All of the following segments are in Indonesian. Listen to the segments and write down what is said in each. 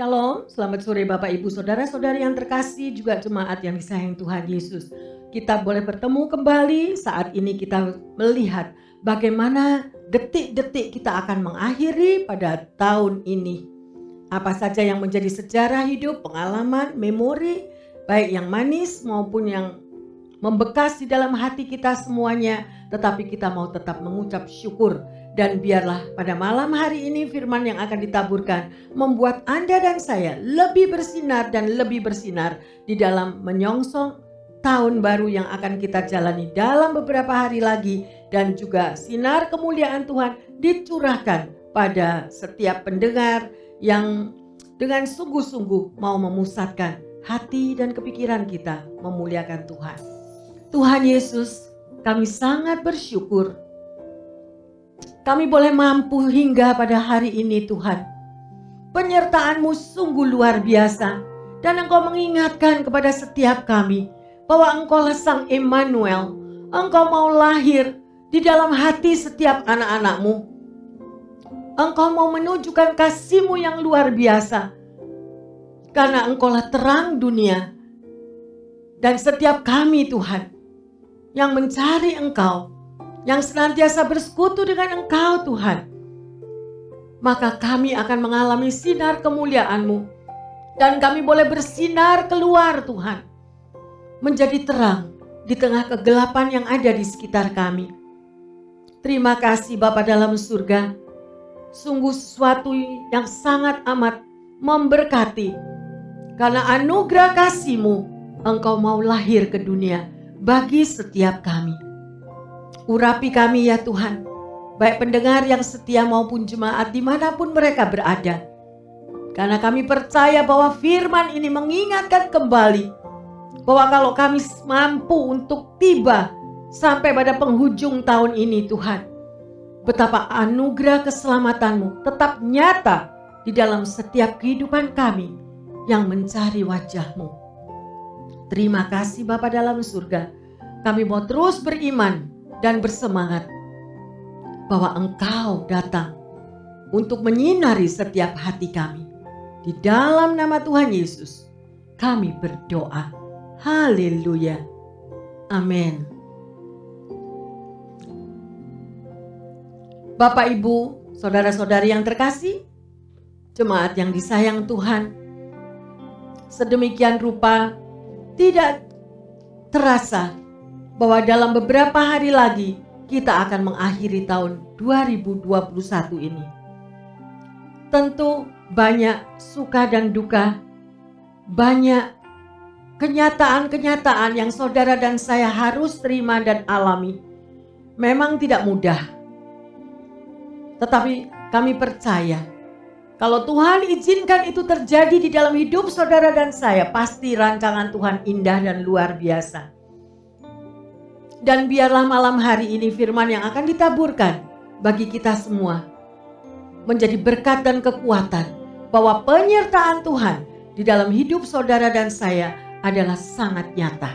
Shalom, selamat sore Bapak Ibu Saudara-saudari yang terkasih juga jemaat yang disayang Tuhan Yesus. Kita boleh bertemu kembali saat ini kita melihat bagaimana detik-detik kita akan mengakhiri pada tahun ini. Apa saja yang menjadi sejarah hidup, pengalaman, memori, baik yang manis maupun yang membekas di dalam hati kita semuanya, tetapi kita mau tetap mengucap syukur dan biarlah pada malam hari ini firman yang akan ditaburkan membuat Anda dan saya lebih bersinar dan lebih bersinar di dalam menyongsong tahun baru yang akan kita jalani dalam beberapa hari lagi dan juga sinar kemuliaan Tuhan dicurahkan pada setiap pendengar yang dengan sungguh-sungguh mau memusatkan hati dan kepikiran kita memuliakan Tuhan. Tuhan Yesus, kami sangat bersyukur kami boleh mampu hingga pada hari ini Tuhan. Penyertaanmu sungguh luar biasa. Dan engkau mengingatkan kepada setiap kami bahwa engkaulah sang Emmanuel. Engkau mau lahir di dalam hati setiap anak-anakmu. Engkau mau menunjukkan kasihmu yang luar biasa. Karena engkaulah terang dunia. Dan setiap kami Tuhan yang mencari engkau yang senantiasa bersekutu dengan Engkau Tuhan. Maka kami akan mengalami sinar kemuliaan-Mu. Dan kami boleh bersinar keluar Tuhan. Menjadi terang di tengah kegelapan yang ada di sekitar kami. Terima kasih Bapa dalam surga. Sungguh sesuatu yang sangat amat memberkati. Karena anugerah kasih-Mu, Engkau mau lahir ke dunia bagi setiap kami. Urapi kami ya Tuhan, baik pendengar yang setia maupun jemaat di mana pun mereka berada. Karena kami percaya bahwa firman ini mengingatkan kembali bahwa kalau kami mampu untuk tiba sampai pada penghujung tahun ini Tuhan, betapa anugerah keselamatanmu tetap nyata di dalam setiap kehidupan kami yang mencari wajahmu. Terima kasih Bapa dalam surga. Kami mau terus beriman dan bersemangat bahwa Engkau datang untuk menyinari setiap hati kami. Di dalam nama Tuhan Yesus, kami berdoa. Haleluya. Amin. Bapak, Ibu, saudara-saudari yang terkasih, jemaat yang disayang Tuhan, sedemikian rupa tidak terasa bahwa dalam beberapa hari lagi kita akan mengakhiri tahun 2021 ini. Tentu banyak suka dan duka, banyak kenyataan-kenyataan yang saudara dan saya harus terima dan alami. Memang tidak mudah. Tetapi kami percaya kalau Tuhan izinkan itu terjadi di dalam hidup saudara dan saya, pasti rancangan Tuhan indah dan luar biasa. Dan biarlah malam hari ini firman yang akan ditaburkan bagi kita semua menjadi berkat dan kekuatan bahwa penyertaan Tuhan di dalam hidup saudara dan saya adalah sangat nyata.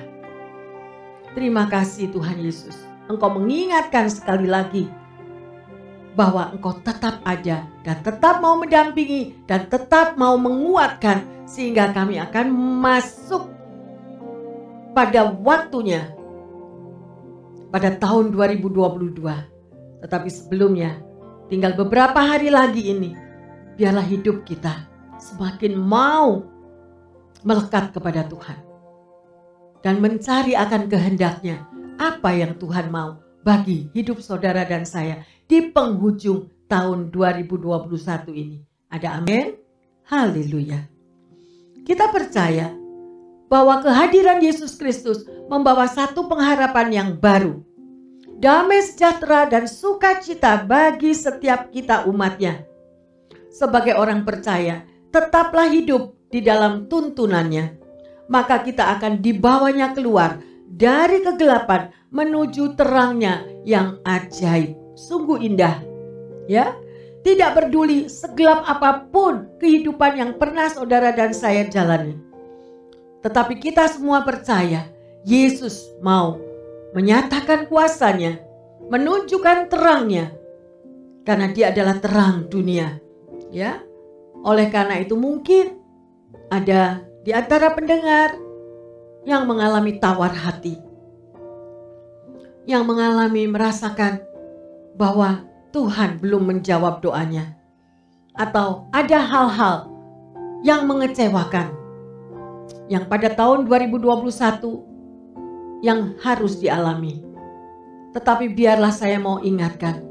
Terima kasih Tuhan Yesus. Engkau mengingatkan sekali lagi bahwa engkau tetap ada dan tetap mau mendampingi dan tetap mau menguatkan sehingga kami akan masuk pada waktunya pada tahun 2022. Tetapi sebelumnya, tinggal beberapa hari lagi ini, biarlah hidup kita semakin mau melekat kepada Tuhan. Dan mencari akan kehendaknya apa yang Tuhan mau bagi hidup saudara dan saya di penghujung tahun 2021 ini. Ada amin? Haleluya. Kita percaya bahwa kehadiran Yesus Kristus membawa satu pengharapan yang baru. Damai sejahtera dan sukacita bagi setiap kita umatnya. Sebagai orang percaya, tetaplah hidup di dalam tuntunannya. Maka kita akan dibawanya keluar dari kegelapan menuju terangnya yang ajaib. Sungguh indah. Ya, tidak peduli segelap apa pun kehidupan yang pernah saudara dan saya jalani. Tetapi kita semua percaya Yesus mau menyatakan kuasanya, menunjukkan terangnya. Karena dia adalah terang dunia. Ya. Oleh karena itu mungkin ada di antara pendengar yang mengalami tawar hati. Yang mengalami merasakan bahwa Tuhan belum menjawab doanya. Atau ada hal-hal yang mengecewakan. Yang pada tahun 2021 yang harus dialami. Tetapi biarlah saya mau ingatkan,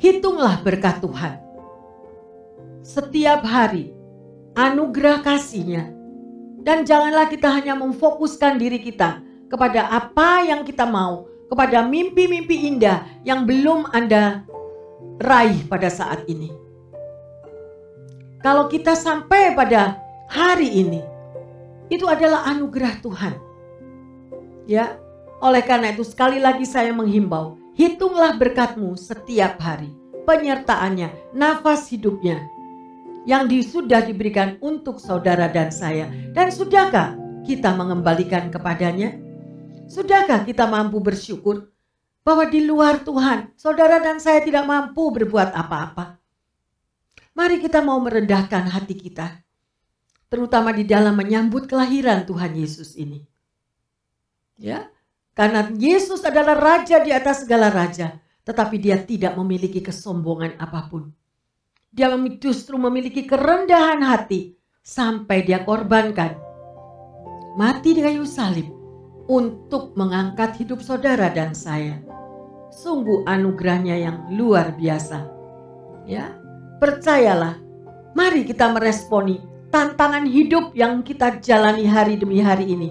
hitunglah berkat Tuhan. Setiap hari, anugerah kasihnya. Dan janganlah kita hanya memfokuskan diri kita kepada apa yang kita mau, kepada mimpi-mimpi indah yang belum Anda raih pada saat ini. Kalau kita sampai pada hari ini, itu adalah anugerah Tuhan. Ya, oleh karena itu sekali lagi saya menghimbau, hitunglah berkatmu setiap hari, penyertaannya, nafas hidupnya, yang sudah diberikan untuk saudara dan saya. Dan sudahkah kita mengembalikan kepadanya? Sudahkah kita mampu bersyukur bahwa di luar Tuhan, saudara dan saya tidak mampu berbuat apa-apa? Mari kita mau merendahkan hati kita, terutama di dalam menyambut kelahiran Tuhan Yesus ini. Ya, karena Yesus adalah raja di atas segala raja, tetapi dia tidak memiliki kesombongan apa pun. Dia justru memiliki kerendahan hati sampai dia korbankan mati di kayu salib untuk mengangkat hidup saudara dan saya. Sungguh anugerahnya yang luar biasa. Ya, percayalah. Mari kita meresponi tantangan hidup yang kita jalani hari demi hari ini.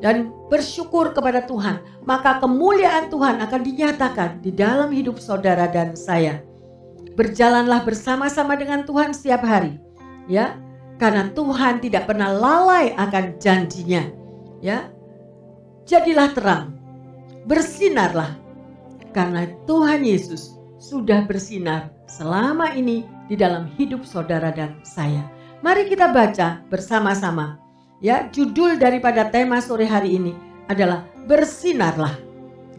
Dan bersyukur kepada Tuhan, maka kemuliaan Tuhan akan dinyatakan di dalam hidup saudara dan saya. Berjalanlah bersama-sama dengan Tuhan setiap hari. Ya, karena Tuhan tidak pernah lalai akan janjinya. Ya, jadilah terang, bersinarlah, karena Tuhan Yesus sudah bersinar selama ini di dalam hidup saudara dan saya. Mari kita baca bersama-sama. Ya, judul daripada tema sore hari ini adalah bersinarlah.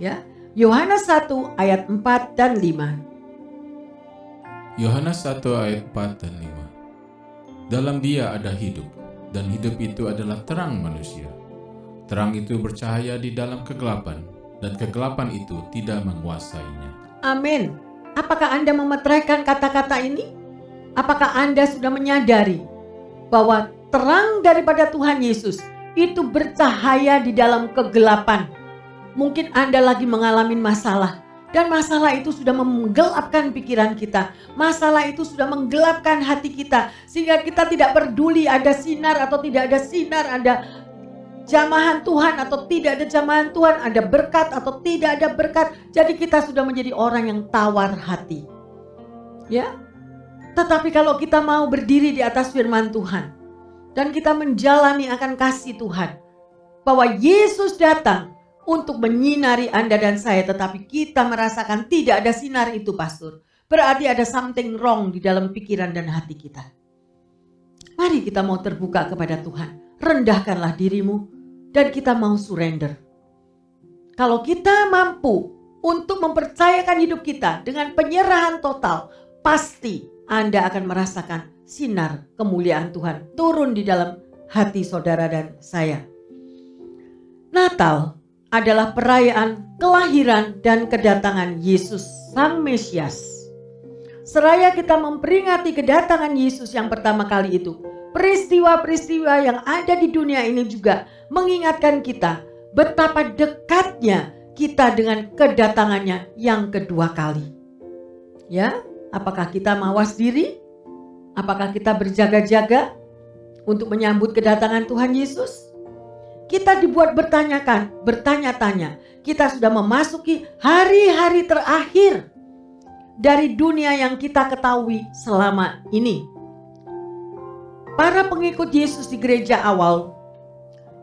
Ya, Yohanes 1 ayat 4 dan 5. Yohanes 1 ayat 4 dan 5 Dalam dia ada hidup, dan hidup itu adalah terang manusia. Terang itu bercahaya di dalam kegelapan, dan kegelapan itu tidak menguasainya. Amin. Apakah Anda memeteraikan kata-kata ini? Apakah Anda sudah menyadari bahwa terang daripada Tuhan Yesus itu bercahaya di dalam kegelapan? Mungkin Anda lagi mengalami masalah, dan masalah itu sudah menggelapkan pikiran kita. Masalah itu sudah menggelapkan hati kita. Sehingga kita tidak peduli ada sinar atau tidak ada sinar. Ada jamahan Tuhan atau tidak ada jamahan Tuhan. Ada berkat atau tidak ada berkat. Jadi kita sudah menjadi orang yang tawar hati. Ya. Tetapi kalau kita mau berdiri di atas firman Tuhan. Dan kita menjalani akan kasih Tuhan. Bahwa Yesus datang untuk menyinari Anda dan saya, tetapi kita merasakan tidak ada sinar itu, Pastor. Berarti ada something wrong di dalam pikiran dan hati kita. Mari kita mau terbuka kepada Tuhan. Rendahkanlah dirimu dan kita mau surrender. Kalau kita mampu untuk mempercayakan hidup kita dengan penyerahan total, pasti Anda akan merasakan sinar kemuliaan Tuhan turun di dalam hati saudara dan saya. Natal adalah perayaan kelahiran dan kedatangan Yesus Sang Mesias. Seraya kita memperingati kedatangan Yesus yang pertama kali itu, peristiwa-peristiwa yang ada di dunia ini juga mengingatkan kita betapa dekatnya kita dengan kedatangannya yang kedua kali. Ya, apakah kita mawas diri? Apakah kita berjaga-jaga untuk menyambut kedatangan Tuhan Yesus? kita dibuat bertanyakan, bertanya-tanya. Kita sudah memasuki hari-hari terakhir dari dunia yang kita ketahui selama ini. Para pengikut Yesus di gereja awal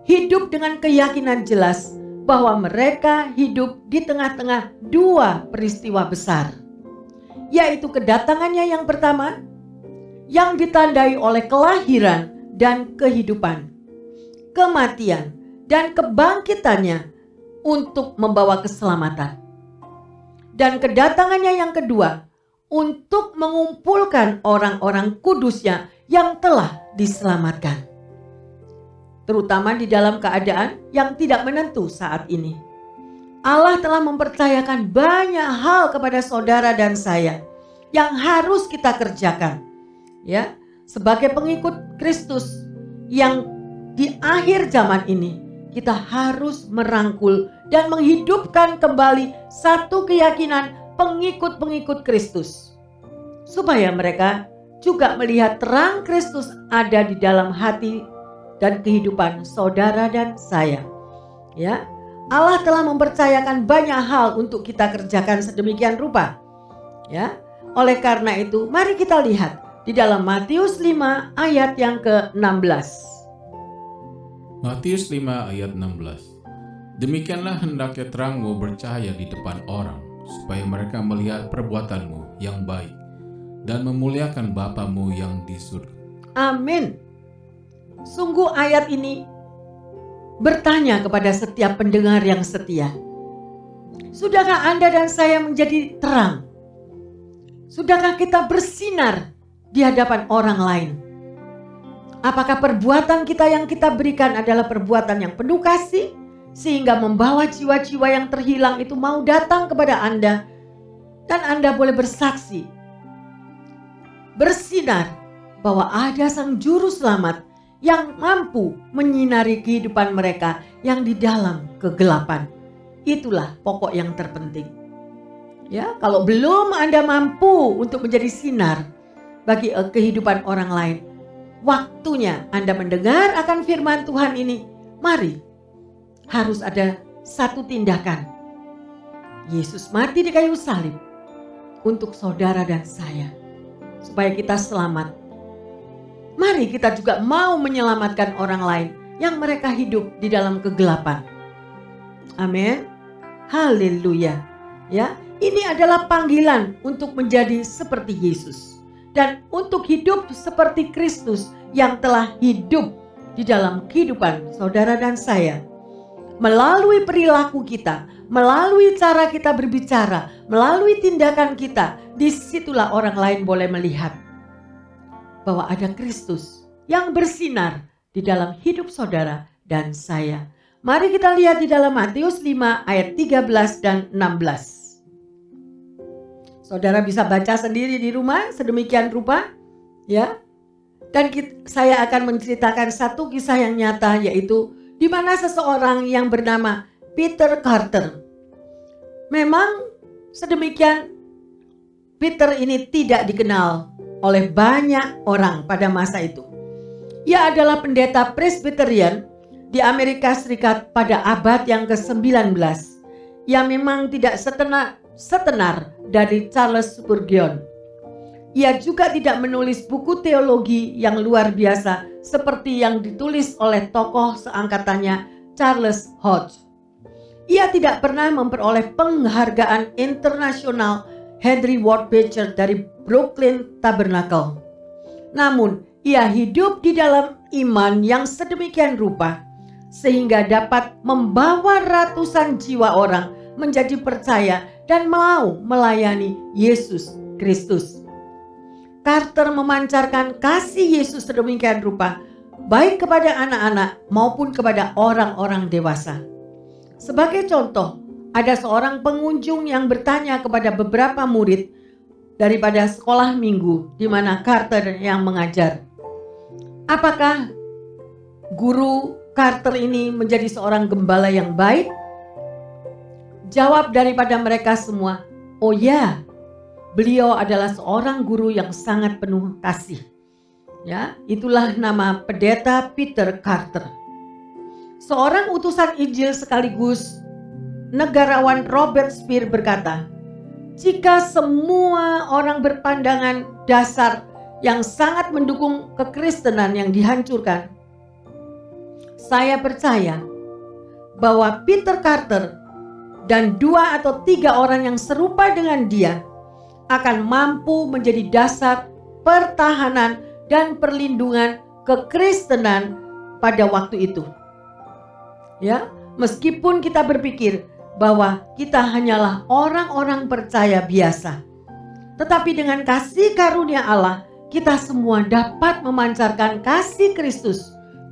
hidup dengan keyakinan jelas bahwa mereka hidup di tengah-tengah dua peristiwa besar, yaitu kedatangannya yang pertama yang ditandai oleh kelahiran dan kehidupan, kematian, dan kebangkitannya untuk membawa keselamatan. Dan kedatangannya yang kedua untuk mengumpulkan orang-orang kudusnya yang telah diselamatkan. Terutama di dalam keadaan yang tidak menentu saat ini. Allah telah mempercayakan banyak hal kepada saudara dan saya yang harus kita kerjakan. Ya, sebagai pengikut Kristus yang di akhir zaman ini kita harus merangkul dan menghidupkan kembali satu keyakinan pengikut-pengikut Kristus supaya mereka juga melihat terang Kristus ada di dalam hati dan kehidupan saudara dan saya. Ya, Allah telah mempercayakan banyak hal untuk kita kerjakan sedemikian rupa. Ya, oleh karena itu, mari kita lihat di dalam Matius 5 ayat yang ke-16. Matius 5 ayat 16. Demikianlah hendaknya terangmu bercahaya di depan orang, supaya mereka melihat perbuatanmu yang baik dan memuliakan Bapamu yang di surga. Amin. Sungguh ayat ini bertanya kepada setiap pendengar yang setia. Sudahkah Anda dan saya menjadi terang? Sudahkah kita bersinar di hadapan orang lain? Apakah perbuatan kita yang kita berikan adalah perbuatan yang penuh kasih sehingga membawa jiwa-jiwa yang terhilang itu mau datang kepada Anda dan Anda boleh bersaksi bersinar bahwa ada sang juru selamat yang mampu menyinari kehidupan mereka yang di dalam kegelapan. Itulah pokok yang terpenting. Ya, kalau belum Anda mampu untuk menjadi sinar bagi eh, kehidupan orang lain, waktunya Anda mendengar akan firman Tuhan ini. Mari, harus ada satu tindakan. Yesus mati di kayu salib untuk saudara dan saya, supaya kita selamat mari kita juga mau menyelamatkan orang lain yang mereka hidup di dalam kegelapan. Amin. Haleluya. Ya, ini adalah panggilan untuk menjadi seperti Yesus dan untuk hidup seperti Kristus yang telah hidup di dalam kehidupan saudara dan saya. Melalui perilaku kita, melalui cara kita berbicara, melalui tindakan kita, di situlah orang lain boleh melihat bahwa ada Kristus yang bersinar di dalam hidup saudara dan saya. Mari kita lihat di dalam Matius 5 ayat 13 dan 16. Saudara bisa baca sendiri di rumah sedemikian rupa ya. Dan kita, saya akan menceritakan satu kisah yang nyata yaitu di mana seseorang yang bernama Peter Carter. Memang sedemikian Peter ini tidak dikenal oleh banyak orang pada masa itu. Ia adalah pendeta Presbyterian di Amerika Serikat pada abad yang ke-19 yang memang tidak setenar, setenar dari Charles Spurgeon. Ia juga tidak menulis buku teologi yang luar biasa seperti yang ditulis oleh tokoh seangkatannya Charles Hodge. Ia tidak pernah memperoleh penghargaan internasional Henry Ward Beecher dari Brooklyn Tabernacle. Namun, ia hidup di dalam iman yang sedemikian rupa sehingga dapat membawa ratusan jiwa orang menjadi percaya dan mau melayani Yesus Kristus. Carter memancarkan kasih Yesus sedemikian rupa baik kepada anak-anak maupun kepada orang-orang dewasa. Sebagai contoh, ada seorang pengunjung yang bertanya kepada beberapa murid daripada sekolah minggu di mana Carter yang mengajar. Apakah guru Carter ini menjadi seorang gembala yang baik? Jawab daripada mereka semua, "Oh ya, beliau adalah seorang guru yang sangat penuh kasih." Ya, itulah nama pendeta Peter Carter. Seorang utusan Injil sekaligus negarawan Robert Spear berkata, "Jika semua orang berpandangan dasar yang sangat mendukung kekristenan yang dihancurkan, saya percaya bahwa Peter Carter dan dua atau tiga orang yang serupa dengan dia akan mampu menjadi dasar pertahanan dan perlindungan kekristenan pada waktu itu." Ya, meskipun kita berpikir bahwa kita hanyalah orang-orang percaya biasa. Tetapi dengan kasih karunia Allah kita semua dapat memancarkan kasih Kristus.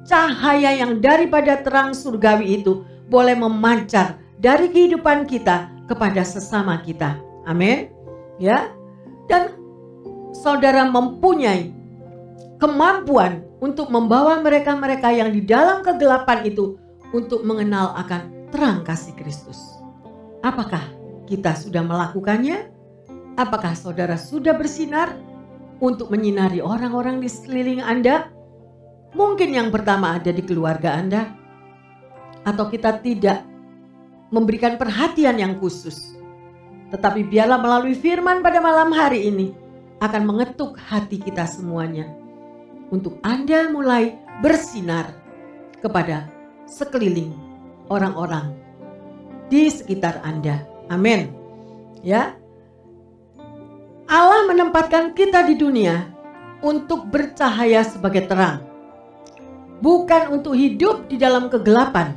Cahaya yang daripada terang surgawi itu boleh memancar dari kehidupan kita kepada sesama kita. Amin. Ya. Dan saudara mempunyai kemampuan untuk membawa mereka-mereka yang di dalam kegelapan itu untuk mengenal akan terang kasih Kristus. Apakah kita sudah melakukannya? Apakah saudara sudah bersinar untuk menyinari orang-orang di sekeliling Anda? Mungkin yang pertama ada di keluarga Anda, atau kita tidak memberikan perhatian yang khusus. Tetapi biarlah melalui firman pada malam hari ini akan mengetuk hati kita semuanya untuk Anda mulai bersinar kepada sekeliling orang-orang di sekitar Anda. Amin. Ya. Allah menempatkan kita di dunia untuk bercahaya sebagai terang. Bukan untuk hidup di dalam kegelapan.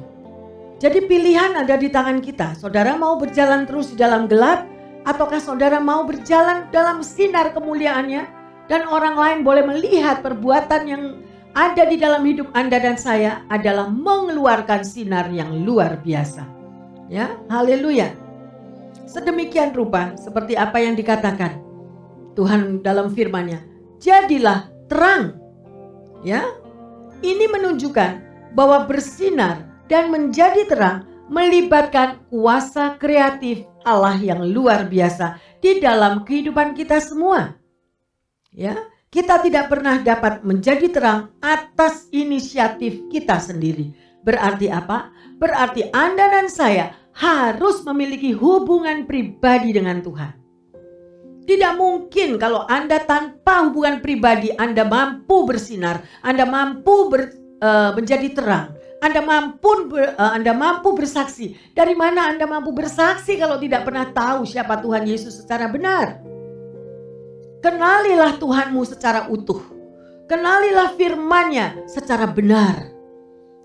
Jadi pilihan ada di tangan kita. Saudara mau berjalan terus di dalam gelap ataukah saudara mau berjalan dalam sinar kemuliaannya dan orang lain boleh melihat perbuatan yang ada di dalam hidup Anda dan saya adalah mengeluarkan sinar yang luar biasa. Ya, haleluya. Sedemikian rupa seperti apa yang dikatakan Tuhan dalam firman-Nya. Jadilah terang. Ya. Ini menunjukkan bahwa bersinar dan menjadi terang melibatkan kuasa kreatif Allah yang luar biasa di dalam kehidupan kita semua. Ya, kita tidak pernah dapat menjadi terang atas inisiatif kita sendiri. Berarti apa? Berarti Anda dan saya harus memiliki hubungan pribadi dengan Tuhan. Tidak mungkin kalau Anda tanpa hubungan pribadi Anda mampu bersinar, Anda mampu ber, uh, menjadi terang, Anda mampu ber, uh, Anda mampu bersaksi. Dari mana Anda mampu bersaksi kalau tidak pernah tahu siapa Tuhan Yesus secara benar? Kenalilah Tuhanmu secara utuh. Kenalilah firman-Nya secara benar.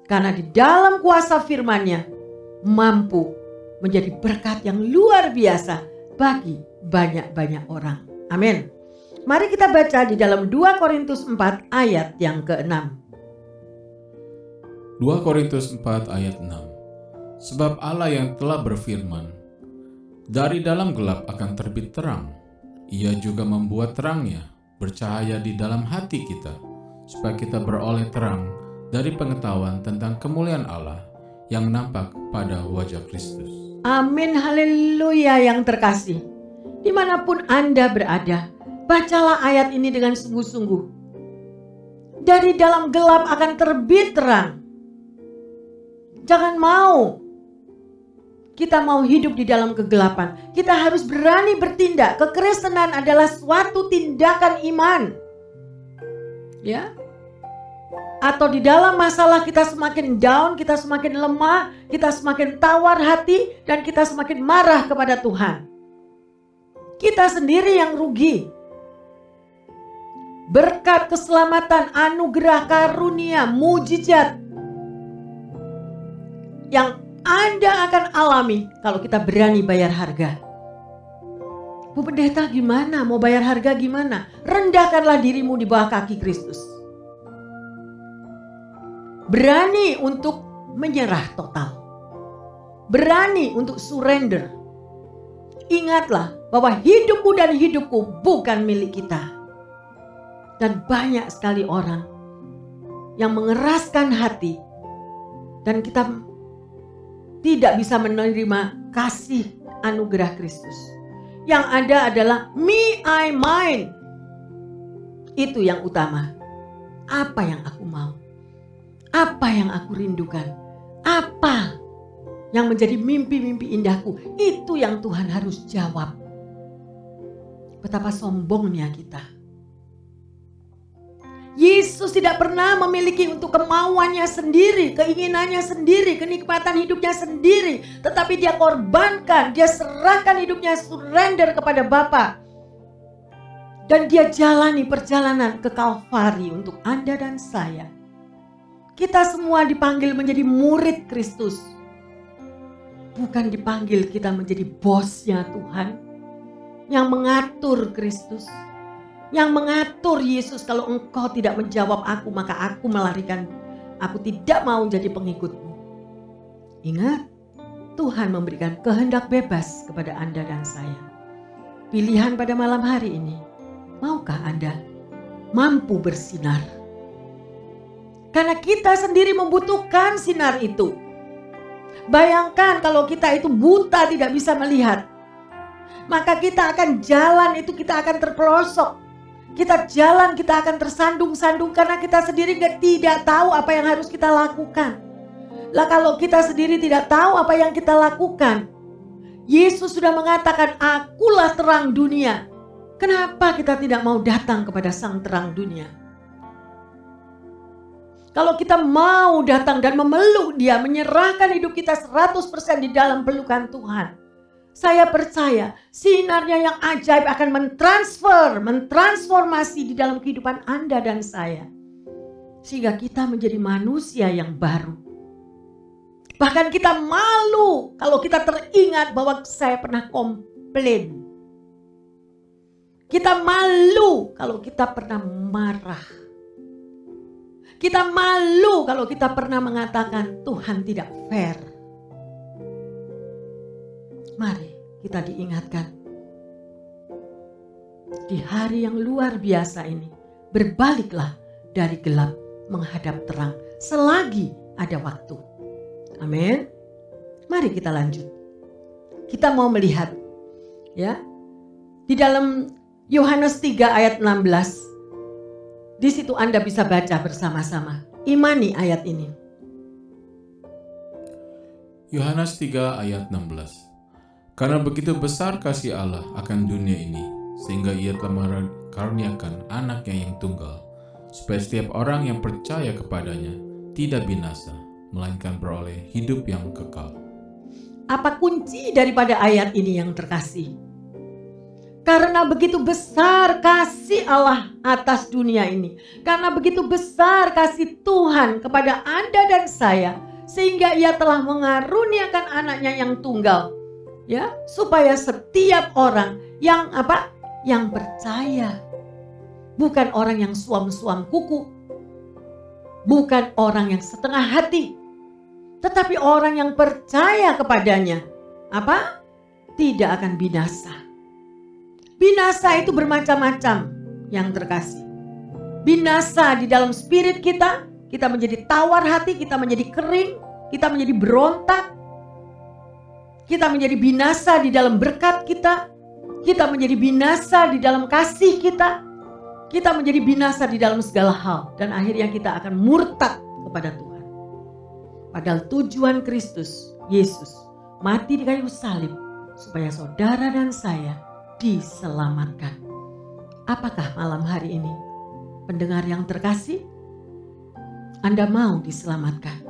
Karena di dalam kuasa firman-Nya mampu menjadi berkat yang luar biasa bagi banyak-banyak orang. Amin. Mari kita baca di dalam 2 Korintus 4 ayat yang ke-6. 2 Korintus 4 ayat 6 Sebab Allah yang telah berfirman, Dari dalam gelap akan terbit terang, Ia juga membuat terangnya bercahaya di dalam hati kita, supaya kita beroleh terang dari pengetahuan tentang kemuliaan Allah yang nampak pada wajah Kristus. Amin, haleluya yang terkasih. Di mana pun Anda berada, bacalah ayat ini dengan sungguh-sungguh. Dari dalam gelap akan terbit terang. Jangan mau kita mau hidup di dalam kegelapan. Kita harus berani bertindak. Kekristenan adalah suatu tindakan iman. Ya, atau di dalam masalah kita semakin down, kita semakin lemah, kita semakin tawar hati, dan kita semakin marah kepada Tuhan. Kita sendiri yang rugi. Berkat keselamatan, anugerah karunia, mujizat yang Anda akan alami kalau kita berani bayar harga. Bu pendeta gimana? Mau bayar harga gimana? Rendahkanlah dirimu di bawah kaki Kristus berani untuk menyerah total, berani untuk surrender. Ingatlah bahwa hidupmu dan hidupku bukan milik kita, dan banyak sekali orang yang mengeraskan hati, dan kita tidak bisa menerima kasih anugerah Kristus. Yang ada adalah me, I, mine. Itu yang utama. Apa yang aku mau? Yang aku rindukan? Apa yang menjadi mimpi-mimpi indahku? Itu yang Tuhan harus jawab. Betapa sombongnya kita. Yesus tidak pernah memiliki untuk kemauannya sendiri, keinginannya sendiri, kenikmatan hidupnya sendiri. Tetapi dia korbankan, dia serahkan hidupnya surrender kepada Bapa. Dan dia jalani perjalanan ke Kalvari untuk Anda dan saya. Kita semua dipanggil menjadi murid Kristus. Bukan dipanggil kita menjadi bosnya Tuhan. Yang mengatur Kristus. yang mengatur Yesus kalau engkau tidak menjawab aku maka aku melarikan aku tidak mau jadi pengikutmu. Ingat, Tuhan memberikan kehendak bebas kepada Anda dan saya. Pilihan pada malam hari ini, maukah Anda mampu bersinar? Karena kita sendiri membutuhkan sinar itu. Bayangkan kalau kita itu buta tidak bisa melihat. Maka kita akan jalan itu kita akan terpelosok kita jalan, kita akan tersandung-sandung karena kita sendiri tidak tahu apa yang harus kita lakukan. Lah kalau kita sendiri tidak tahu apa yang kita lakukan, Yesus sudah mengatakan, "Akulah terang dunia." Kenapa kita tidak mau datang kepada Sang Terang Dunia? Kalau kita mau datang dan memeluk Dia, menyerahkan hidup kita 100% di dalam pelukan Tuhan, saya percaya sinarnya yang ajaib akan mentransfer, mentransformasi di dalam kehidupan Anda dan saya. Sehingga kita menjadi manusia yang baru. Bahkan kita malu kalau kita teringat bahwa saya pernah komplain. Kita malu kalau kita pernah marah. Kita malu kalau kita pernah mengatakan Tuhan tidak fair. Mari kita diingatkan. Di hari yang luar biasa ini, berbaliklah dari gelap menghadap terang selagi ada waktu. Amin. Mari kita lanjut. Kita mau melihat ya. Di dalam Yohanes 3 ayat 16. Di situ Anda bisa baca bersama-sama. Imani ayat ini. Yohanes 3 ayat 16. Karena begitu besar kasih Allah akan dunia ini, sehingga ia telah mengaruniakan anaknya yang tunggal, supaya setiap orang yang percaya kepadanya tidak binasa, melainkan beroleh hidup yang kekal. Apa kunci daripada ayat ini yang terkasih? Karena begitu besar kasih Allah atas dunia ini. Karena begitu besar kasih Tuhan kepada Anda dan saya. Sehingga ia telah mengaruniakan anaknya yang tunggal ya supaya setiap orang yang apa yang percaya bukan orang yang suam-suam kuku bukan orang yang setengah hati tetapi orang yang percaya kepadanya apa tidak akan binasa binasa itu bermacam-macam yang terkasih binasa di dalam spirit kita kita menjadi tawar hati kita menjadi kering kita menjadi berontak kita menjadi binasa di dalam berkat kita. Kita menjadi binasa di dalam kasih kita. Kita menjadi binasa di dalam segala hal. Dan akhirnya kita akan murtad kepada Tuhan. Padahal tujuan Kristus, Yesus, mati di kayu salib. Supaya saudara dan saya diselamatkan. Apakah malam hari ini pendengar yang terkasih? Anda mau diselamatkan.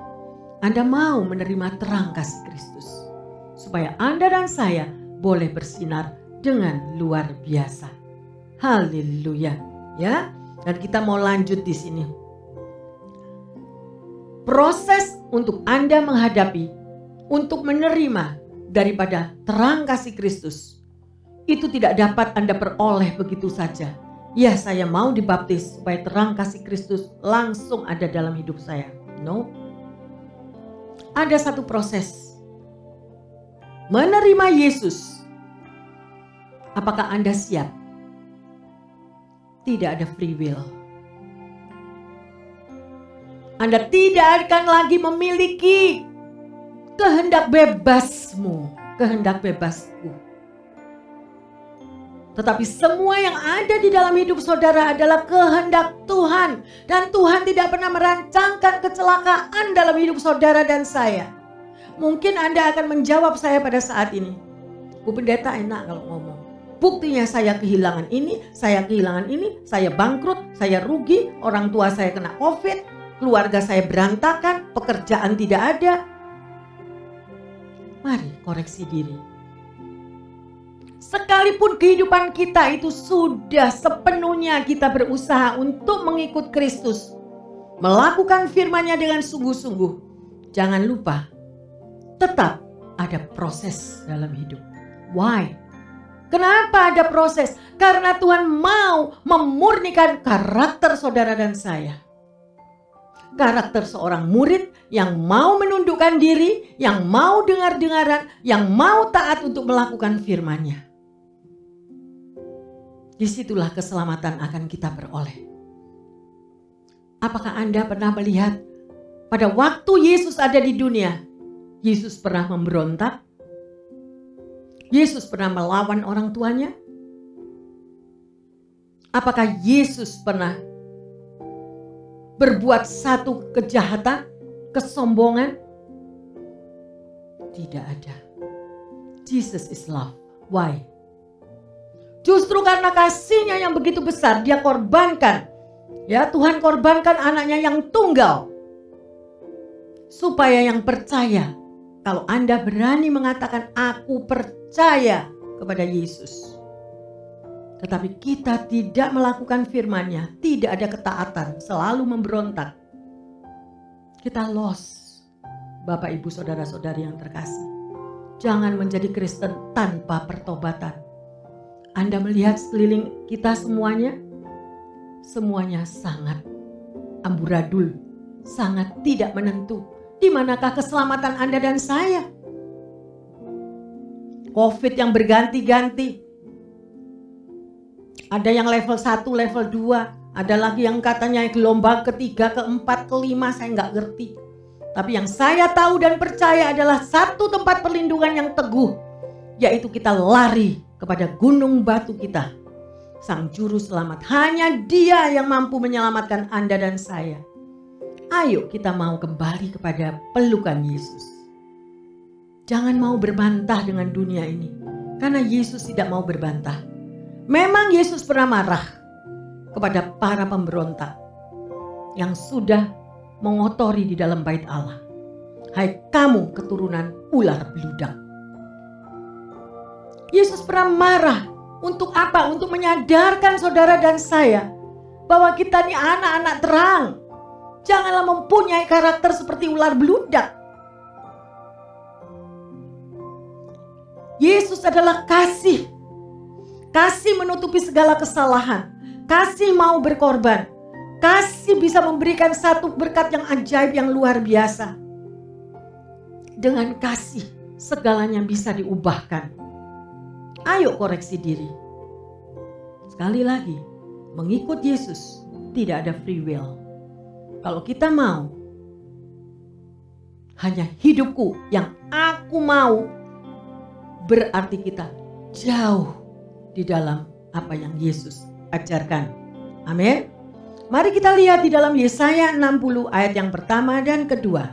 Anda mau menerima terang kasih Kristus supaya Anda dan saya boleh bersinar dengan luar biasa. Haleluya, ya. Dan kita mau lanjut di sini. Proses untuk Anda menghadapi, untuk menerima daripada terang kasih Kristus itu tidak dapat Anda peroleh begitu saja. Ya, saya mau dibaptis supaya terang kasih Kristus langsung ada dalam hidup saya. No. Ada satu proses menerima Yesus. Apakah Anda siap? Tidak ada free will. Anda tidak akan lagi memiliki kehendak bebasmu, kehendak bebasku. Tetapi semua yang ada di dalam hidup saudara adalah kehendak Tuhan. Dan Tuhan tidak pernah merancangkan kecelakaan dalam hidup saudara dan saya. Mungkin Anda akan menjawab saya pada saat ini. Bu pendeta enak kalau ngomong. Buktinya saya kehilangan ini, saya kehilangan ini, saya bangkrut, saya rugi, orang tua saya kena covid, keluarga saya berantakan, pekerjaan tidak ada. Mari koreksi diri. Sekalipun kehidupan kita itu sudah sepenuhnya kita berusaha untuk mengikut Kristus. Melakukan firman-Nya dengan sungguh-sungguh. Jangan lupa tetap ada proses dalam hidup. Why? Kenapa ada proses? Karena Tuhan mau memurnikan karakter saudara dan saya. Karakter seorang murid yang mau menundukkan diri, yang mau dengar-dengaran, yang mau taat untuk melakukan firman-Nya. Di situlah keselamatan akan kita peroleh. Apakah Anda pernah melihat pada waktu Yesus ada di dunia, Yesus pernah memberontak? Yesus pernah melawan orang tuanya? Apakah Yesus pernah berbuat satu kejahatan, kesombongan? Tidak ada. Jesus is love. Why? Justru karena kasihnya yang begitu besar, dia korbankan. Ya, Tuhan korbankan anaknya yang tunggal. Supaya yang percaya, kalau Anda berani mengatakan aku percaya kepada Yesus. Tetapi kita tidak melakukan firman-Nya, tidak ada ketaatan, selalu memberontak. Kita lost, Bapak Ibu Saudara-saudari yang terkasih. Jangan menjadi Kristen tanpa pertobatan. Anda melihat sekeliling kita semuanya, semuanya sangat amburadul, sangat tidak menentu. Di manakah keselamatan Anda dan saya? COVID yang berganti-ganti. Ada yang level 1, level 2. Ada lagi yang katanya gelombang ketiga, keempat, kelima, saya nggak ngerti. Tapi yang saya tahu dan percaya adalah satu tempat perlindungan yang teguh. Yaitu kita lari kepada gunung batu kita. Sang juru selamat. Hanya dia yang mampu menyelamatkan Anda dan saya. Ayo kita mau kembali kepada pelukan Yesus. Jangan mau berbantah dengan dunia ini. Karena Yesus tidak mau berbantah. Memang Yesus pernah marah kepada para pemberontak yang sudah mengotori di dalam bait Allah. Hai kamu keturunan ular beludak. Yesus pernah marah untuk apa? Untuk menyadarkan saudara dan saya bahwa kita ini anak-anak terang. Janganlah mempunyai karakter seperti ular beludak. Yesus adalah kasih. Kasih menutupi segala kesalahan. Kasih mau berkorban. Kasih bisa memberikan satu berkat yang ajaib yang luar biasa. Dengan kasih segalanya bisa diubahkan. Ayo koreksi diri. Sekali lagi, mengikut Yesus tidak ada free will. Kalau kita mau, hanya hidupku yang aku mau berarti kita jauh di dalam apa yang Yesus ajarkan. Amin. Mari kita lihat di dalam Yesaya 60 ayat yang pertama dan kedua.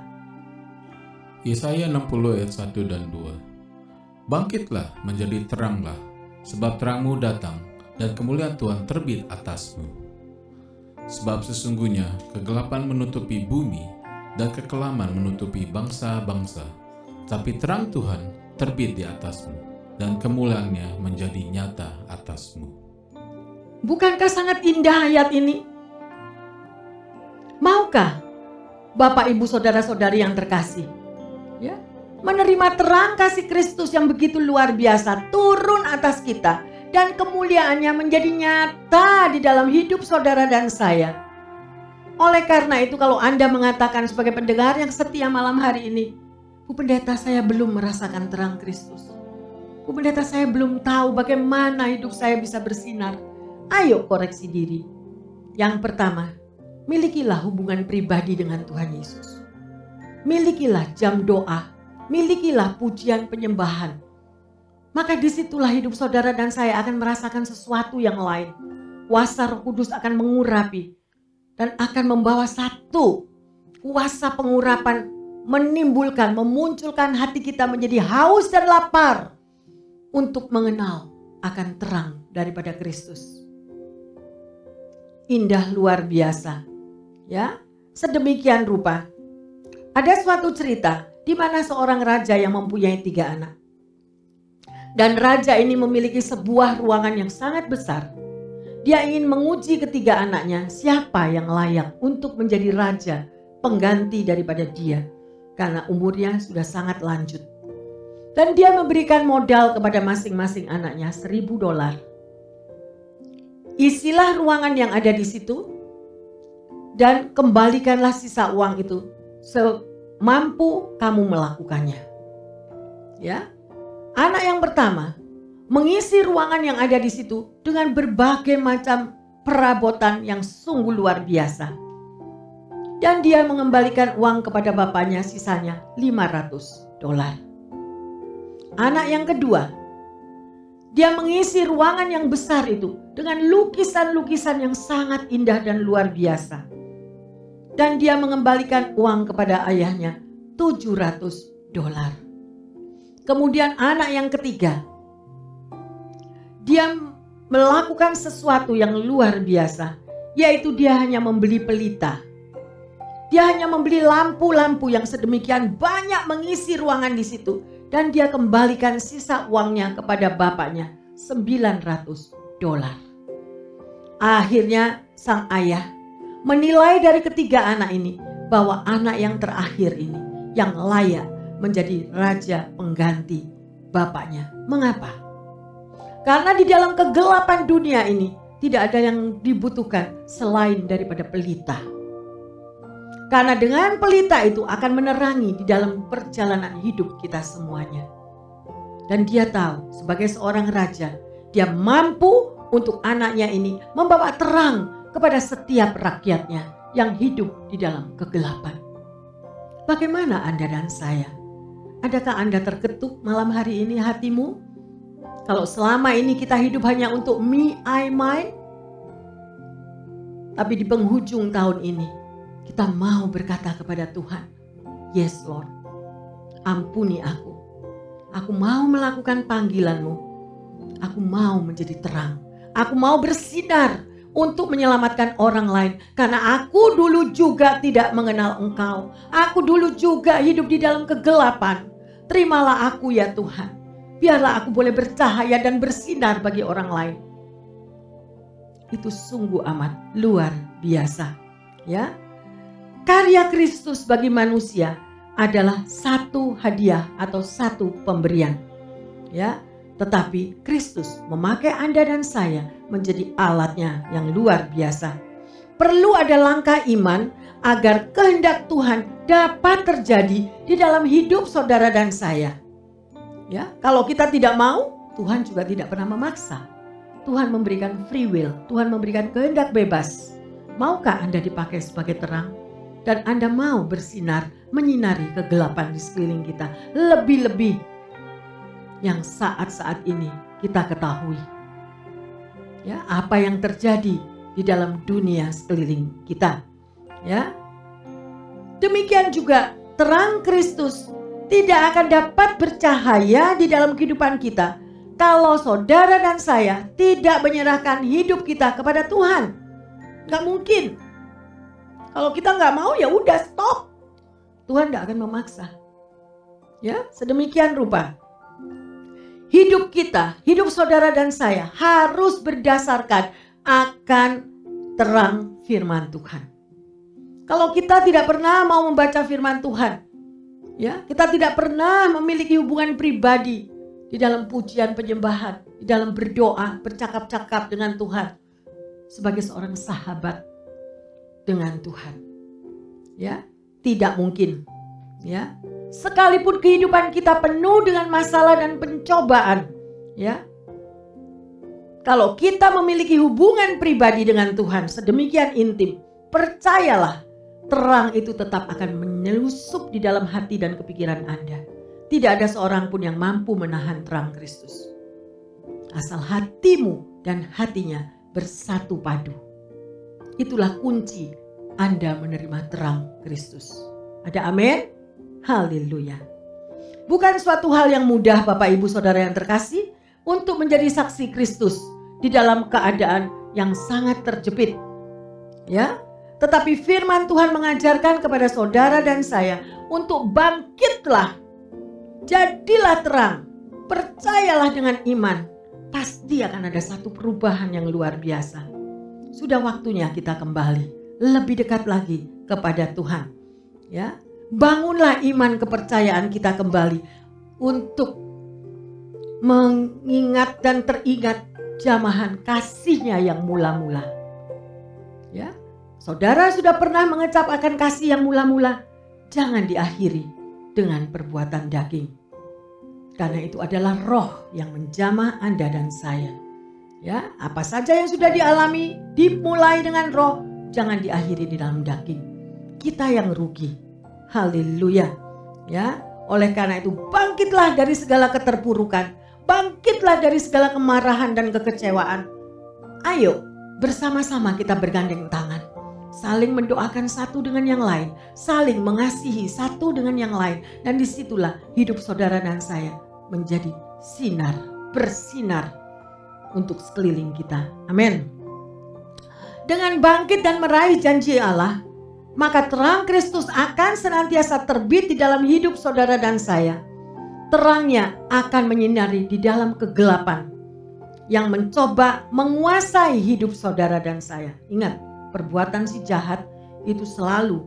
Yesaya 60 ayat 1 dan 2. Bangkitlah menjadi teranglah, sebab terangmu datang dan kemuliaan Tuhan terbit atasmu. Sebab sesungguhnya kegelapan menutupi bumi dan kekelaman menutupi bangsa-bangsa, tapi terang Tuhan terbit di atasmu, dan kemuliaannya menjadi nyata atasmu. Bukankah sangat indah ayat ini? Maukah Bapak Ibu Saudara-saudari yang terkasih? Menerima terang kasih Kristus yang begitu luar biasa turun atas kita dan kemuliaannya menjadi nyata di dalam hidup saudara dan saya. Oleh karena itu kalau Anda mengatakan sebagai pendengar yang setia malam hari ini, Bu pendeta saya belum merasakan terang Kristus. Bu pendeta saya belum tahu bagaimana hidup saya bisa bersinar. Ayo koreksi diri. Yang pertama, milikilah hubungan pribadi dengan Tuhan Yesus. Milikilah jam doa, milikilah pujian penyembahan. Maka di situlah hidup saudara dan saya akan merasakan sesuatu yang lain. Kuasa roh kudus akan mengurapi dan akan membawa satu kuasa pengurapan menimbulkan, memunculkan hati kita menjadi haus dan lapar untuk mengenal akan terang daripada Kristus. Indah luar biasa. Ya, sedemikian rupa. Ada suatu cerita di mana seorang raja yang mempunyai tiga anak. Dan raja ini memiliki sebuah ruangan yang sangat besar. Dia ingin menguji ketiga anaknya siapa yang layak untuk menjadi raja pengganti daripada dia karena umurnya sudah sangat lanjut. Dan dia memberikan modal kepada masing-masing anaknya seribu dolar. Isilah ruangan yang ada di situ dan kembalikanlah sisa uang itu semampu kamu melakukannya. Ya. Anak yang pertama mengisi ruangan yang ada di situ dengan berbagai macam perabotan yang sungguh luar biasa. Dan dia mengembalikan uang kepada bapaknya sisanya 500 dolar. Anak yang kedua, dia mengisi ruangan yang besar itu dengan lukisan-lukisan yang sangat indah dan luar biasa. Dan dia mengembalikan uang kepada ayahnya 700 dolar. Kemudian anak yang ketiga, dia melakukan sesuatu yang luar biasa, yaitu dia hanya membeli pelita. Dia hanya membeli lampu-lampu yang sedemikian banyak mengisi ruangan di situ dan dia kembalikan sisa uangnya kepada bapaknya 900 dolar. Akhirnya sang ayah menilai dari ketiga anak ini bahwa anak yang terakhir ini yang layak menjadi raja pengganti bapaknya. Mengapa? Karena di dalam kegelapan dunia ini tidak ada yang dibutuhkan selain daripada pelita. Karena dengan pelita itu akan menerangi di dalam perjalanan hidup kita semuanya. Dan dia tahu sebagai seorang raja, dia mampu untuk anaknya ini membawa terang kepada setiap rakyatnya yang hidup di dalam kegelapan. Bagaimana Anda dan saya? Adakah Anda terketuk malam hari ini hatimu? Kalau selama ini kita hidup hanya untuk me, I, mine. Tapi di penghujung tahun ini kita mau berkata kepada Tuhan, Yes Lord, ampuni aku. Aku mau melakukan panggilanmu. Aku mau menjadi terang. Aku mau bersinar untuk menyelamatkan orang lain. Karena aku dulu juga tidak mengenal engkau. Aku dulu juga hidup di dalam kegelapan. Terimalah aku ya Tuhan biarlah aku boleh bercahaya dan bersinar bagi orang lain. Itu sungguh amat luar biasa, ya. Karya Kristus bagi manusia adalah satu hadiah atau satu pemberian. Ya, tetapi Kristus memakai Anda dan saya menjadi alatnya yang luar biasa. Perlu ada langkah iman agar kehendak Tuhan dapat terjadi di dalam hidup saudara dan saya. Ya, kalau kita tidak mau, Tuhan juga tidak pernah memaksa. Tuhan memberikan free will, Tuhan memberikan kehendak bebas. Maukah Anda dipakai sebagai terang? Dan Anda mau bersinar, menyinari kegelapan di sekeliling kita. Lebih-lebih yang saat-saat ini kita ketahui. Ya, apa yang terjadi di dalam dunia sekeliling kita. Ya. Demikian juga terang Kristus tidak akan dapat bercahaya di dalam kehidupan kita kalau saudara dan saya tidak menyerahkan hidup kita kepada Tuhan. Gak mungkin. Kalau kita nggak mau ya udah stop. Tuhan tidak akan memaksa. Ya, sedemikian rupa. Hidup kita, hidup saudara dan saya harus berdasarkan akan terang firman Tuhan. Kalau kita tidak pernah mau membaca firman Tuhan, Ya, kita tidak pernah memiliki hubungan pribadi di dalam pujian penyembahan, di dalam berdoa, bercakap-cakap dengan Tuhan sebagai seorang sahabat dengan Tuhan. Ya, tidak mungkin. Ya. Sekalipun kehidupan kita penuh dengan masalah dan pencobaan, ya. Kalau kita memiliki hubungan pribadi dengan Tuhan sedemikian intim, percayalah terang itu tetap akan menyelusup di dalam hati dan kepikiran Anda. Tidak ada seorang pun yang mampu menahan terang Kristus. Asal hatimu dan hatinya bersatu padu. Itulah kunci Anda menerima terang Kristus. Ada amin? Haleluya. Bukan suatu hal yang mudah Bapak Ibu Saudara yang terkasih untuk menjadi saksi Kristus di dalam keadaan yang sangat terjepit. Ya, tetapi firman Tuhan mengajarkan kepada saudara dan saya untuk bangkitlah. Jadilah terang. Percayalah dengan iman. Pasti akan ada satu perubahan yang luar biasa. Sudah waktunya kita kembali lebih dekat lagi kepada Tuhan. Ya, bangunlah iman kepercayaan kita kembali untuk mengingat dan teringat jamahan kasihnya yang mula-mula. Ya, saudara sudah pernah mengecap akan kasih yang mula-mula, jangan diakhiri dengan perbuatan daging. Karena itu adalah roh yang menjamah Anda dan saya. Ya, apa saja yang sudah dialami dimulai dengan roh, jangan diakhiri di dalam daging. Kita yang rugi. Haleluya. Ya, oleh karena itu bangkitlah dari segala keterpurukan Bangkitlah dari segala kemarahan dan kekecewaan. Ayo, bersama-sama kita bergandeng tangan. Saling mendoakan satu dengan yang lain. Saling mengasihi satu dengan yang lain. Dan di situlah hidup saudara dan saya menjadi sinar, bersinar untuk sekeliling kita. Amin. Dengan bangkit dan meraih janji Allah, maka terang Kristus akan senantiasa terbit di dalam hidup saudara dan saya terangnya akan menyinari di dalam kegelapan yang mencoba menguasai hidup saudara dan saya. Ingat, perbuatan si jahat itu selalu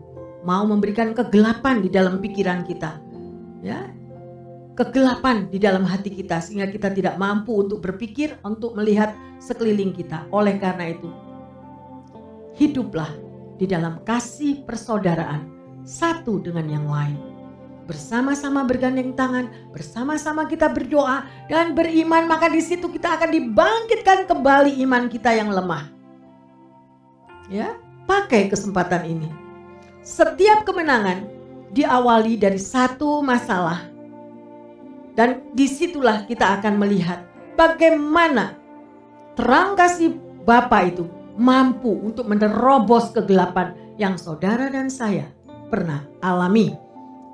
mau memberikan kegelapan di dalam pikiran kita. Ya. Kegelapan di dalam hati kita sehingga kita tidak mampu untuk berpikir, untuk melihat sekeliling kita. Oleh karena itu, hiduplah di dalam kasih persaudaraan satu dengan yang lain bersama-sama bergandeng tangan, bersama-sama kita berdoa dan beriman, maka di situ kita akan dibangkitkan kembali iman kita yang lemah. Ya, pakai kesempatan ini. Setiap kemenangan diawali dari satu masalah. Dan di situlah kita akan melihat bagaimana terang kasih Bapa itu mampu untuk menerobos kegelapan yang saudara dan saya pernah alami.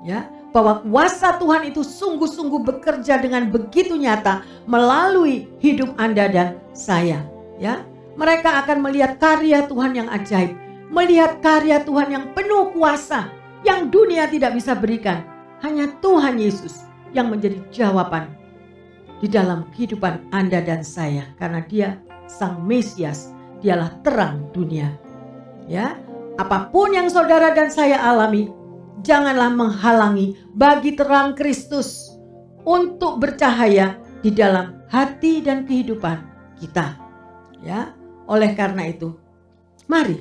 Ya, bahwa kuasa Tuhan itu sungguh-sungguh bekerja dengan begitu nyata melalui hidup Anda dan saya, ya. Mereka akan melihat karya Tuhan yang ajaib, melihat karya Tuhan yang penuh kuasa yang dunia tidak bisa berikan. Hanya Tuhan Yesus yang menjadi jawaban di dalam kehidupan Anda dan saya karena Dia Sang Mesias, Dialah terang dunia. Ya, apa pun yang saudara dan saya alami, janganlah menghalangi bagi terang Kristus untuk bercahaya di dalam hati dan kehidupan kita. Ya, oleh karena itu, mari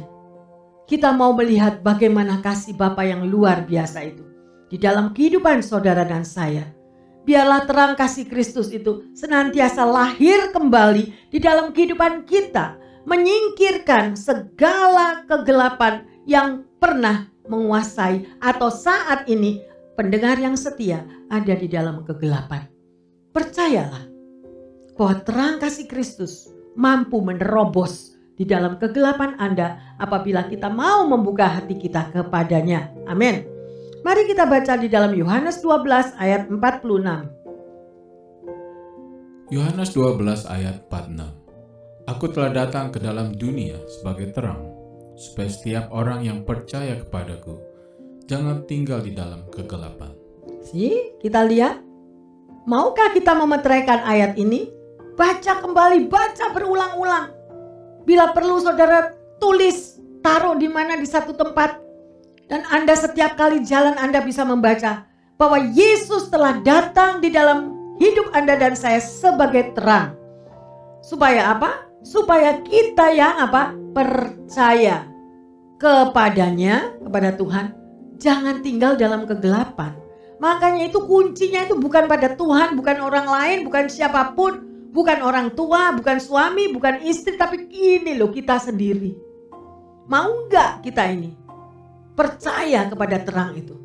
kita mau melihat bagaimana kasih Bapa yang luar biasa itu di dalam kehidupan saudara dan saya. Biarlah terang kasih Kristus itu senantiasa lahir kembali di dalam kehidupan kita, menyingkirkan segala kegelapan yang pernah menguasai atau saat ini pendengar yang setia ada di dalam kegelapan. Percayalah bahwa terang kasih Kristus mampu menerobos di dalam kegelapan Anda apabila kita mau membuka hati kita kepadanya. Amin. Mari kita baca di dalam Yohanes 12 ayat 46. Yohanes 12 ayat 46. Aku telah datang ke dalam dunia sebagai terang supaya setiap orang yang percaya kepadaku jangan tinggal di dalam kegelapan. Si, kita lihat. Maukah kita memeteraikan ayat ini? Baca kembali, baca berulang-ulang. Bila perlu saudara tulis, taruh di mana di satu tempat. Dan Anda setiap kali jalan Anda bisa membaca bahwa Yesus telah datang di dalam hidup Anda dan saya sebagai terang. Supaya apa? Supaya kita yang apa? Percaya kepadanya, kepada Tuhan, jangan tinggal dalam kegelapan. Makanya itu kuncinya itu bukan pada Tuhan, bukan orang lain, bukan siapa pun, bukan orang tua, bukan suami, bukan istri, tapi ini loh kita sendiri. Mau nggak kita ini percaya kepada terang itu?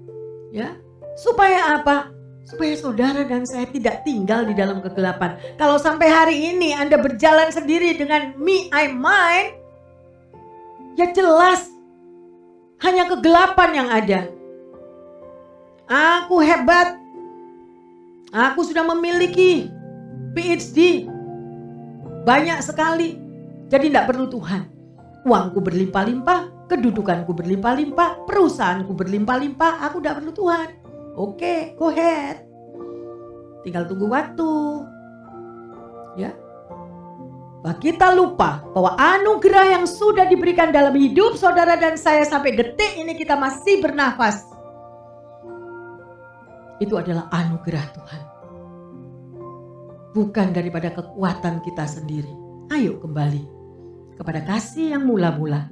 Ya, supaya apa? Supaya saudara dan saya tidak tinggal di dalam kegelapan. Kalau sampai hari ini Anda berjalan sendiri dengan me, I, mine, ya jelas hanya kegelapan yang ada. Aku hebat. Aku sudah memiliki PhD. Banyak sekali. Jadi tidak perlu Tuhan. Uangku berlimpah-limpah, kedudukanku berlimpah-limpah, perusahaanku berlimpah-limpah, aku tidak perlu Tuhan. Oke, go ahead. Tinggal tunggu waktu. Ya, Bahwa kita lupa bahwa anugerah yang sudah diberikan dalam hidup saudara dan saya sampai detik ini kita masih bernafas. Itu adalah anugerah Tuhan. bukan daripada kekuatan kita sendiri. Ayo kembali kepada kasih yang mula-mula.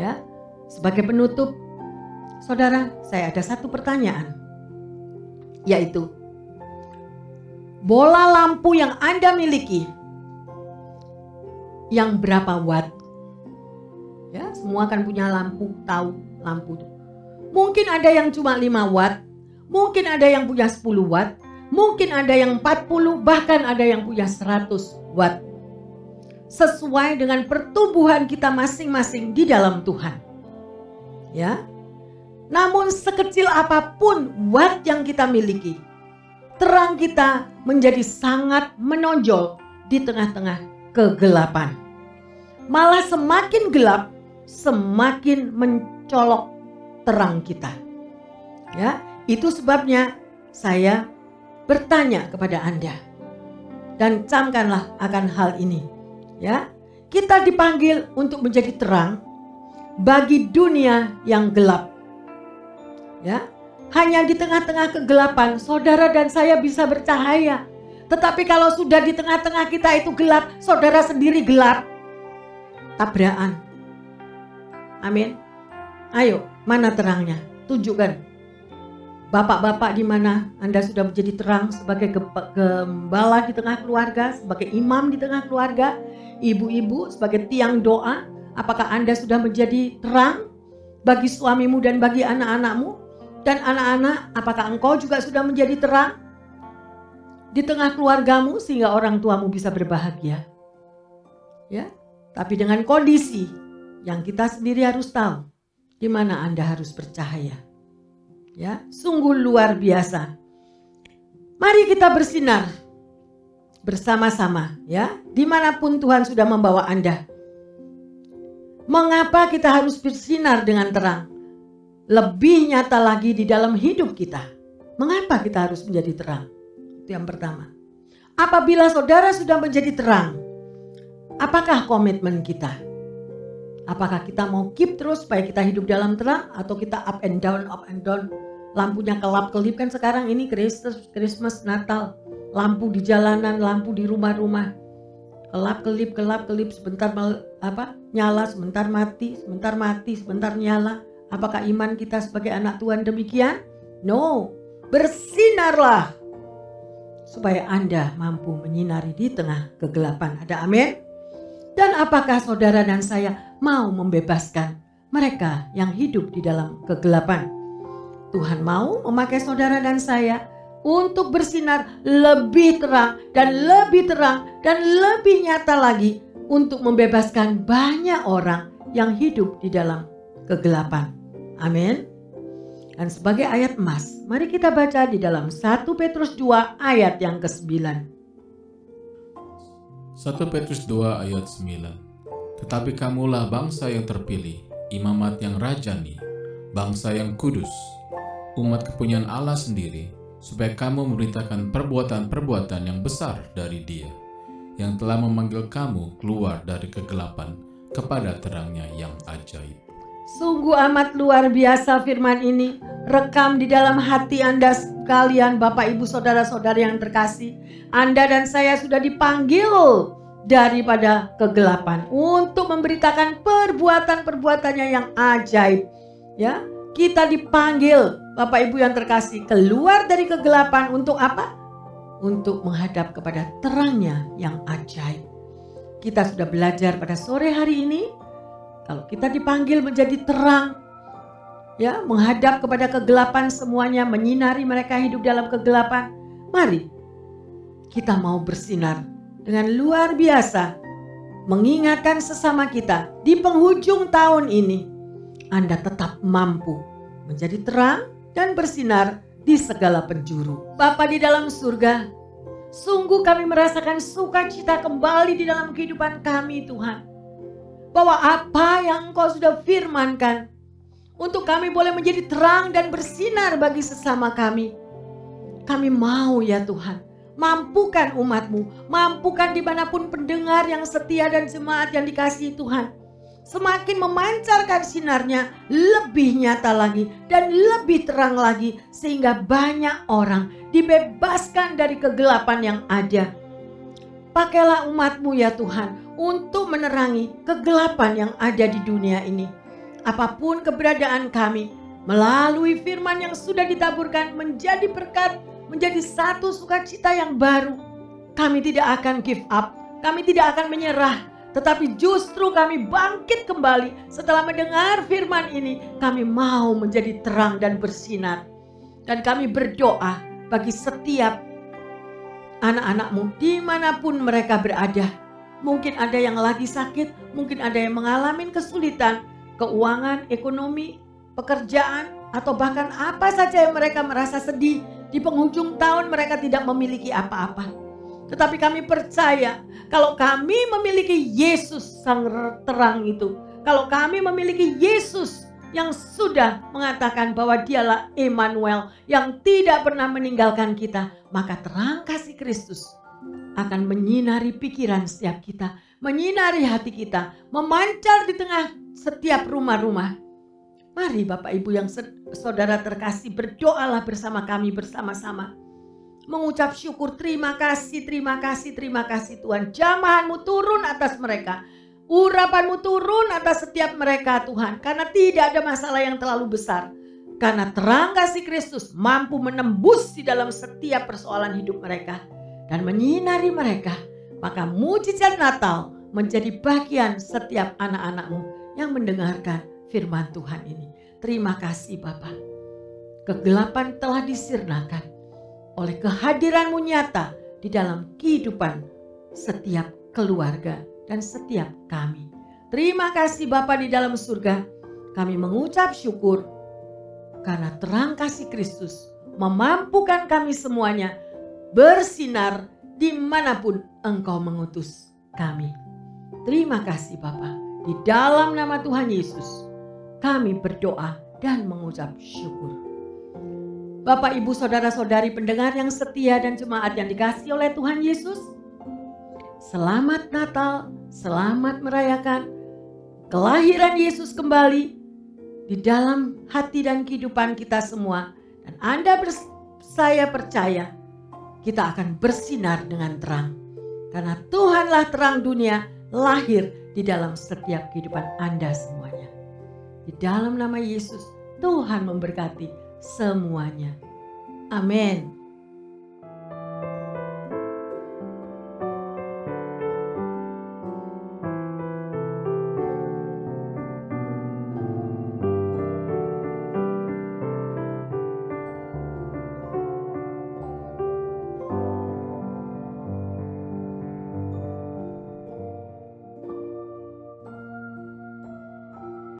Ya. Sebagai penutup, Saudara, saya ada satu pertanyaan. Yaitu bola lampu yang Anda miliki yang berapa watt? Ya, semua kan punya lampu, tahu lampu. Mungkin ada yang cuma 5 watt, mungkin ada yang punya 10 watt, mungkin ada yang 40, bahkan ada yang punya 100 watt. Sesuai dengan pertumbuhan kita masing-masing di dalam Tuhan. Ya. Namun sekecil apa pun watt yang kita miliki, terang kita menjadi sangat menonjol di tengah-tengah kegelapan. Malah semakin gelap, semakin mencolok terang kita. Ya, itu sebabnya saya bertanya kepada Anda. Dan camkanlah akan hal ini. Ya, kita dipanggil untuk menjadi terang bagi dunia yang gelap. Ya, hanya di tengah-tengah kegelapan saudara dan saya bisa bercahaya. Tetapi kalau sudah di tengah-tengah kita itu gelap, saudara sendiri gelap. Tabrakan. Amin. Ayo, mana terangnya? Tunjukkan. Bapak-bapak di mana Anda sudah menjadi terang sebagai gembala di tengah keluarga, sebagai imam di tengah keluarga, ibu-ibu sebagai tiang doa, apakah Anda sudah menjadi terang bagi suamimu dan bagi anak-anakmu? Dan anak-anak, apakah engkau juga sudah menjadi terang di tengah keluargamu sehingga orang tuamu bisa berbahagia? Ya, tapi dengan kondisi yang kita sendiri harus tahu di mana Anda harus bercahaya. Ya, sungguh luar biasa. Mari kita bersinar bersama-sama ya, di mana pun Tuhan sudah membawa Anda. Mengapa kita harus bersinar dengan terang? Lebih nyata lagi di dalam hidup kita. Mengapa kita harus menjadi terang? Itu yang pertama. Apabila saudara sudah menjadi terang, Apakah komitmen kita? Apakah kita mau keep terus supaya kita hidup dalam terang atau kita up and down, up and down? Lampunya kelap-kelip kan sekarang ini Christmas, Christmas, Natal. Lampu di jalanan, lampu di rumah-rumah. Kelap-kelip, kelap-kelip sebentar apa? Nyala, sebentar mati, sebentar mati, sebentar nyala. Apakah iman kita sebagai anak Tuhan demikian? No. Bersinarlah supaya Anda mampu menyinari di tengah kegelapan. Ada amin? Dan apakah saudara dan saya mau membebaskan mereka yang hidup di dalam kegelapan? Tuhan mau memakai saudara dan saya untuk bersinar lebih terang dan lebih terang dan lebih nyata lagi untuk membebaskan banyak orang yang hidup di dalam kegelapan. Amin. Dan sebagai ayat emas, mari kita baca di dalam 1 Petrus 2 ayat yang ke-9. 1 Petrus 2 ayat 9 Tetapi kamulah bangsa yang terpilih, imamat yang rajani, bangsa yang kudus, umat kepunyaan Allah sendiri, supaya kamu memberitakan perbuatan-perbuatan yang besar dari dia, yang telah memanggil kamu keluar dari kegelapan kepada terangnya yang ajaib. Sungguh amat luar biasa firman ini, rekam di dalam hati Anda sekalian Bapak Ibu Saudara-saudara yang terkasih. Anda dan saya sudah dipanggil daripada kegelapan untuk memberitakan perbuatan-perbuatannya yang ajaib. Ya, kita dipanggil Bapak Ibu yang terkasih keluar dari kegelapan untuk apa? Untuk menghadap kepada terangnya yang ajaib. Kita sudah belajar pada sore hari ini kalau kita dipanggil menjadi terang ya, menghadap kepada kegelapan semuanya, menyinari mereka hidup dalam kegelapan. Mari kita mau bersinar dengan luar biasa mengingatkan sesama kita di penghujung tahun ini Anda tetap mampu menjadi terang dan bersinar di segala penjuru. Bapa di dalam surga, sungguh kami merasakan sukacita kembali di dalam kehidupan kami Tuhan. Bahwa apa yang Engkau sudah firmankan untuk kami boleh menjadi terang dan bersinar bagi sesama kami. Kami mau ya Tuhan Mampukan umatmu, mampukan di mana pun pendengar yang setia dan jemaat yang dikasihi Tuhan. Semakin memancarkan sinarnya lebih nyata lagi dan lebih terang lagi sehingga banyak orang dibebaskan dari kegelapan yang ada. Pakailah umatmu ya Tuhan untuk menerangi kegelapan yang ada di dunia ini. Apa pun keberadaan kami, melalui firman yang sudah ditaburkan menjadi berkat, menjadi satu sukacita yang baru. Kami tidak akan give up, kami tidak akan menyerah, tetapi justru kami bangkit kembali setelah mendengar firman ini. Kami mau menjadi terang dan bersinar. Dan kami berdoa bagi setiap anak-anakmu di mana pun mereka berada. Mungkin ada yang lagi sakit, mungkin ada yang mengalami kesulitan, keuangan, ekonomi, pekerjaan, atau bahkan apa saja yang mereka merasa sedih. Di penghujung tahun mereka tidak memiliki apa-apa. Tetapi kami percaya kalau kami memiliki Yesus sang terang itu. Kalau kami memiliki Yesus yang sudah mengatakan bahwa dialah Emmanuel yang tidak pernah meninggalkan kita. Maka terang kasih Kristus akan menyinari pikiran setiap kita. Menyinari hati kita. Memancar di tengah setiap rumah-rumah. Mari Bapak Ibu yang saudara terkasih berdoalah bersama kami bersama-sama. Mengucap syukur terima kasih, terima kasih, terima kasih Tuhan. Jamahanmu turun atas mereka. Urapanmu turun atas setiap mereka Tuhan. Karena tidak ada masalah yang terlalu besar. Karena terang kasih Kristus mampu menembus di dalam setiap persoalan hidup mereka. Dan menyinari mereka. Maka mujizat Natal menjadi bagian setiap anak-anakmu yang mendengarkan firman Tuhan ini. Terima kasih Bapak. Kegelapan telah disirnakan oleh kehadiranmu nyata di dalam kehidupan setiap keluarga dan setiap kami. Terima kasih Bapak di dalam surga. Kami mengucap syukur karena terang kasih Kristus memampukan kami semuanya bersinar di mana pun Engkau mengutus kami. Terima kasih Bapak. Di dalam nama Tuhan Yesus, kami berdoa dan mengucap syukur. Bapak, Ibu, Saudara-saudari pendengar yang setia dan jemaat yang dikasih oleh Tuhan Yesus, selamat Natal, selamat merayakan kelahiran Yesus kembali di dalam hati dan kehidupan kita semua. Dan Anda saya percaya kita akan bersinar dengan terang. Karena Tuhanlah terang dunia lahir di dalam setiap kehidupan Anda semuanya. Di dalam nama Yesus, Tuhan memberkati semuanya. Amin.